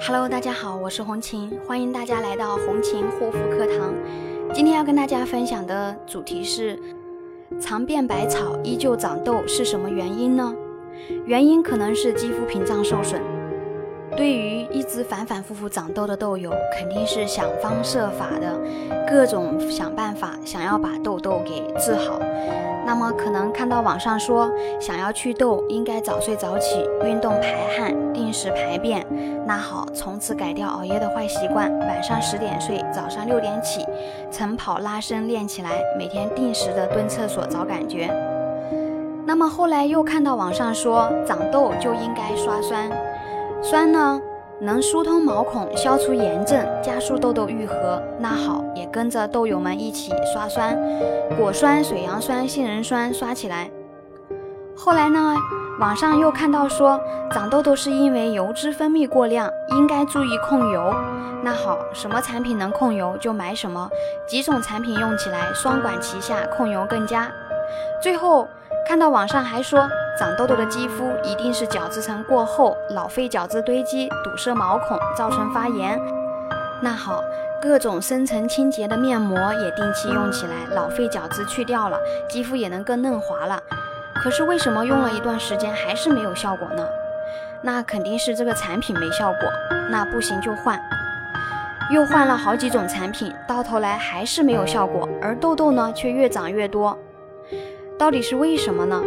Hello，大家好，我是红琴，欢迎大家来到红琴护肤课堂。今天要跟大家分享的主题是：常变百草依旧长痘是什么原因呢？原因可能是肌肤屏障受损。对于一直反反复复长痘的痘友，肯定是想方设法的，各种想办法，想要把痘痘给治好。那么可能看到网上说，想要祛痘，应该早睡早起，运动排汗，定时排便。那好，从此改掉熬夜的坏习惯，晚上十点睡，早上六点起，晨跑拉伸练起来，每天定时的蹲厕所找感觉。那么后来又看到网上说，长痘就应该刷酸，酸呢？能疏通毛孔，消除炎症，加速痘痘愈合。那好，也跟着痘友们一起刷酸，果酸、水杨酸、杏仁酸刷起来。后来呢，网上又看到说，长痘痘是因为油脂分泌过量，应该注意控油。那好，什么产品能控油就买什么，几种产品用起来双管齐下，控油更佳。最后看到网上还说。长痘痘的肌肤一定是角质层过厚，老废角质堆积，堵塞毛孔，造成发炎。那好，各种深层清洁的面膜也定期用起来，老废角质去掉了，肌肤也能更嫩滑了。可是为什么用了一段时间还是没有效果呢？那肯定是这个产品没效果，那不行就换。又换了好几种产品，到头来还是没有效果，而痘痘呢却越长越多，到底是为什么呢？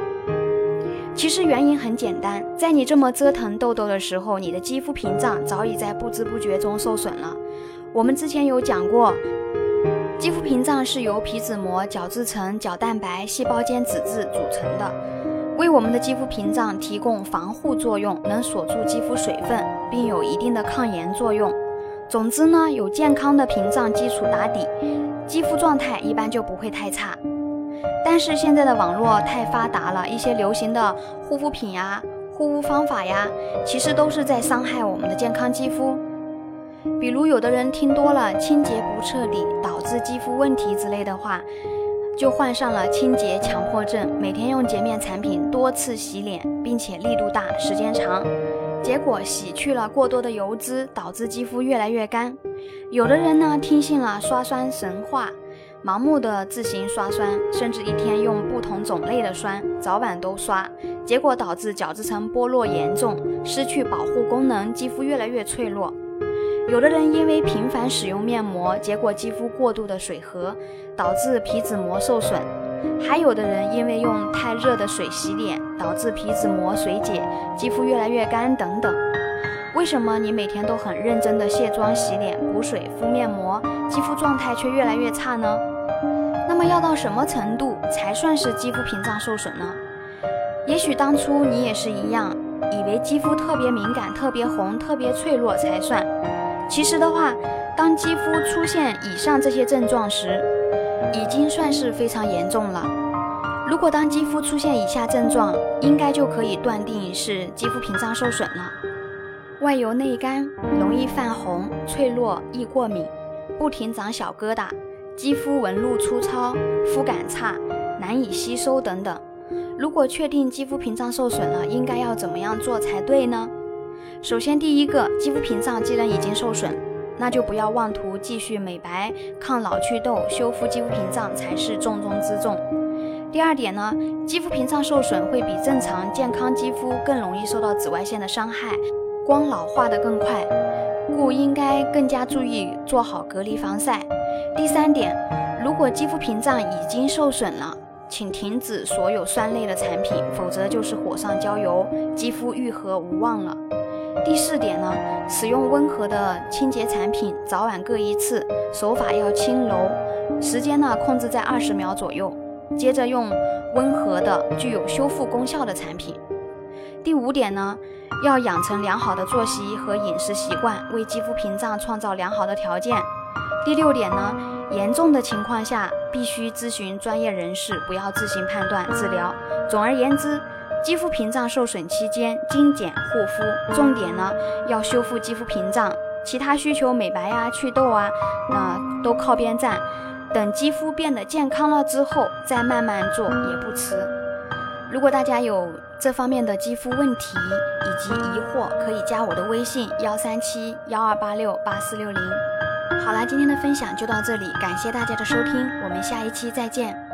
其实原因很简单，在你这么折腾痘痘的时候，你的肌肤屏障早已在不知不觉中受损了。我们之前有讲过，肌肤屏障是由皮脂膜、角质层、角蛋白、细胞间脂质组成的，为我们的肌肤屏障提供防护作用，能锁住肌肤水分，并有一定的抗炎作用。总之呢，有健康的屏障基础打底，肌肤状态一般就不会太差。但是现在的网络太发达了，一些流行的护肤品呀、护肤方法呀，其实都是在伤害我们的健康肌肤。比如有的人听多了清洁不彻底，导致肌肤问题之类的话，就患上了清洁强迫症，每天用洁面产品多次洗脸，并且力度大、时间长，结果洗去了过多的油脂，导致肌肤越来越干。有的人呢，听信了刷酸神话。盲目的自行刷酸，甚至一天用不同种类的酸，早晚都刷，结果导致角质层剥落严重，失去保护功能，肌肤越来越脆弱。有的人因为频繁使用面膜，结果肌肤过度的水合，导致皮脂膜受损；还有的人因为用太热的水洗脸，导致皮脂膜水解，肌肤越来越干等等。为什么你每天都很认真的卸妆、洗脸、补水、敷面膜，肌肤状态却越来越差呢？那么要到什么程度才算是肌肤屏障受损呢？也许当初你也是一样，以为肌肤特别敏感、特别红、特别脆弱才算。其实的话，当肌肤出现以上这些症状时，已经算是非常严重了。如果当肌肤出现以下症状，应该就可以断定是肌肤屏障受损了：外油内干、容易泛红、脆弱、易过敏、不停长小疙瘩。肌肤纹路粗糙、肤感差、难以吸收等等。如果确定肌肤屏障受损了，应该要怎么样做才对呢？首先，第一个，肌肤屏障既然已经受损，那就不要妄图继续美白、抗老、祛痘、修复肌肤屏障才是重中之重。第二点呢，肌肤屏障受损会比正常健康肌肤更容易受到紫外线的伤害，光老化的更快，故应该更加注意做好隔离防晒。第三点，如果肌肤屏障已经受损了，请停止所有酸类的产品，否则就是火上浇油，肌肤愈合无望了。第四点呢，使用温和的清洁产品，早晚各一次，手法要轻柔，时间呢控制在二十秒左右，接着用温和的、具有修复功效的产品。第五点呢，要养成良好的作息和饮食习惯，为肌肤屏障创造良好的条件。第六点呢，严重的情况下必须咨询专业人士，不要自行判断治疗。总而言之，肌肤屏障受损期间精简护肤，重点呢要修复肌肤屏障，其他需求美白呀、祛痘啊，那都靠边站。等肌肤变得健康了之后，再慢慢做也不迟。如果大家有这方面的肌肤问题以及疑惑，可以加我的微信幺三七幺二八六八四六零。好啦，今天的分享就到这里，感谢大家的收听，我们下一期再见。